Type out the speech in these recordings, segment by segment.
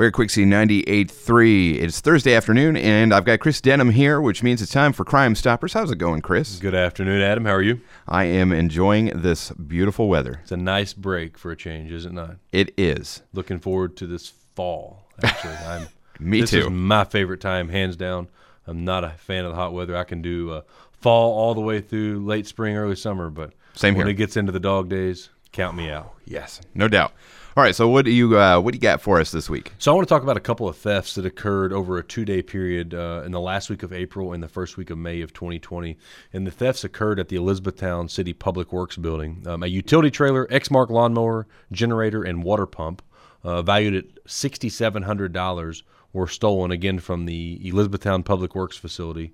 We're at Quixie 98.3. It's Thursday afternoon, and I've got Chris Denham here, which means it's time for Crime Stoppers. How's it going, Chris? Good afternoon, Adam. How are you? I am enjoying this beautiful weather. It's a nice break for a change, is it not? It is. Looking forward to this fall. Actually, I'm. Me this too. is my favorite time, hands down. I'm not a fan of the hot weather. I can do uh, fall all the way through late spring, early summer, but Same when here. it gets into the dog days, count me out. Yes, no doubt. All right, so what do you uh, what do you got for us this week? So I want to talk about a couple of thefts that occurred over a two-day period uh, in the last week of April and the first week of May of 2020. And the thefts occurred at the Elizabethtown City Public Works Building. Um, a utility trailer, Exmark lawnmower, generator, and water pump, uh, valued at $6,700, were stolen again from the Elizabethtown Public Works facility.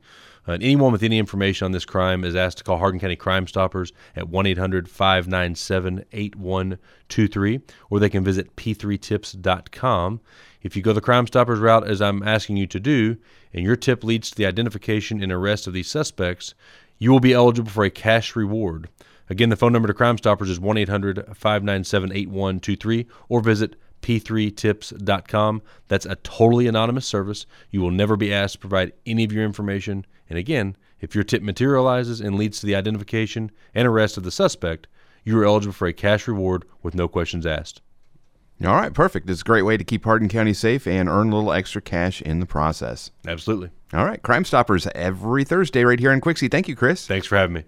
Uh, anyone with any information on this crime is asked to call Hardin County Crime Stoppers at 1 800 597 8123, or they can visit p3tips.com. If you go the Crime Stoppers route, as I'm asking you to do, and your tip leads to the identification and arrest of these suspects, you will be eligible for a cash reward. Again, the phone number to Crime Stoppers is 1 800 597 8123, or visit p3tips.com. That's a totally anonymous service. You will never be asked to provide any of your information. And again, if your tip materializes and leads to the identification and arrest of the suspect, you are eligible for a cash reward with no questions asked. All right, perfect. It's a great way to keep Hardin County safe and earn a little extra cash in the process. Absolutely. All right, Crime Stoppers every Thursday right here in Quixie. Thank you, Chris. Thanks for having me.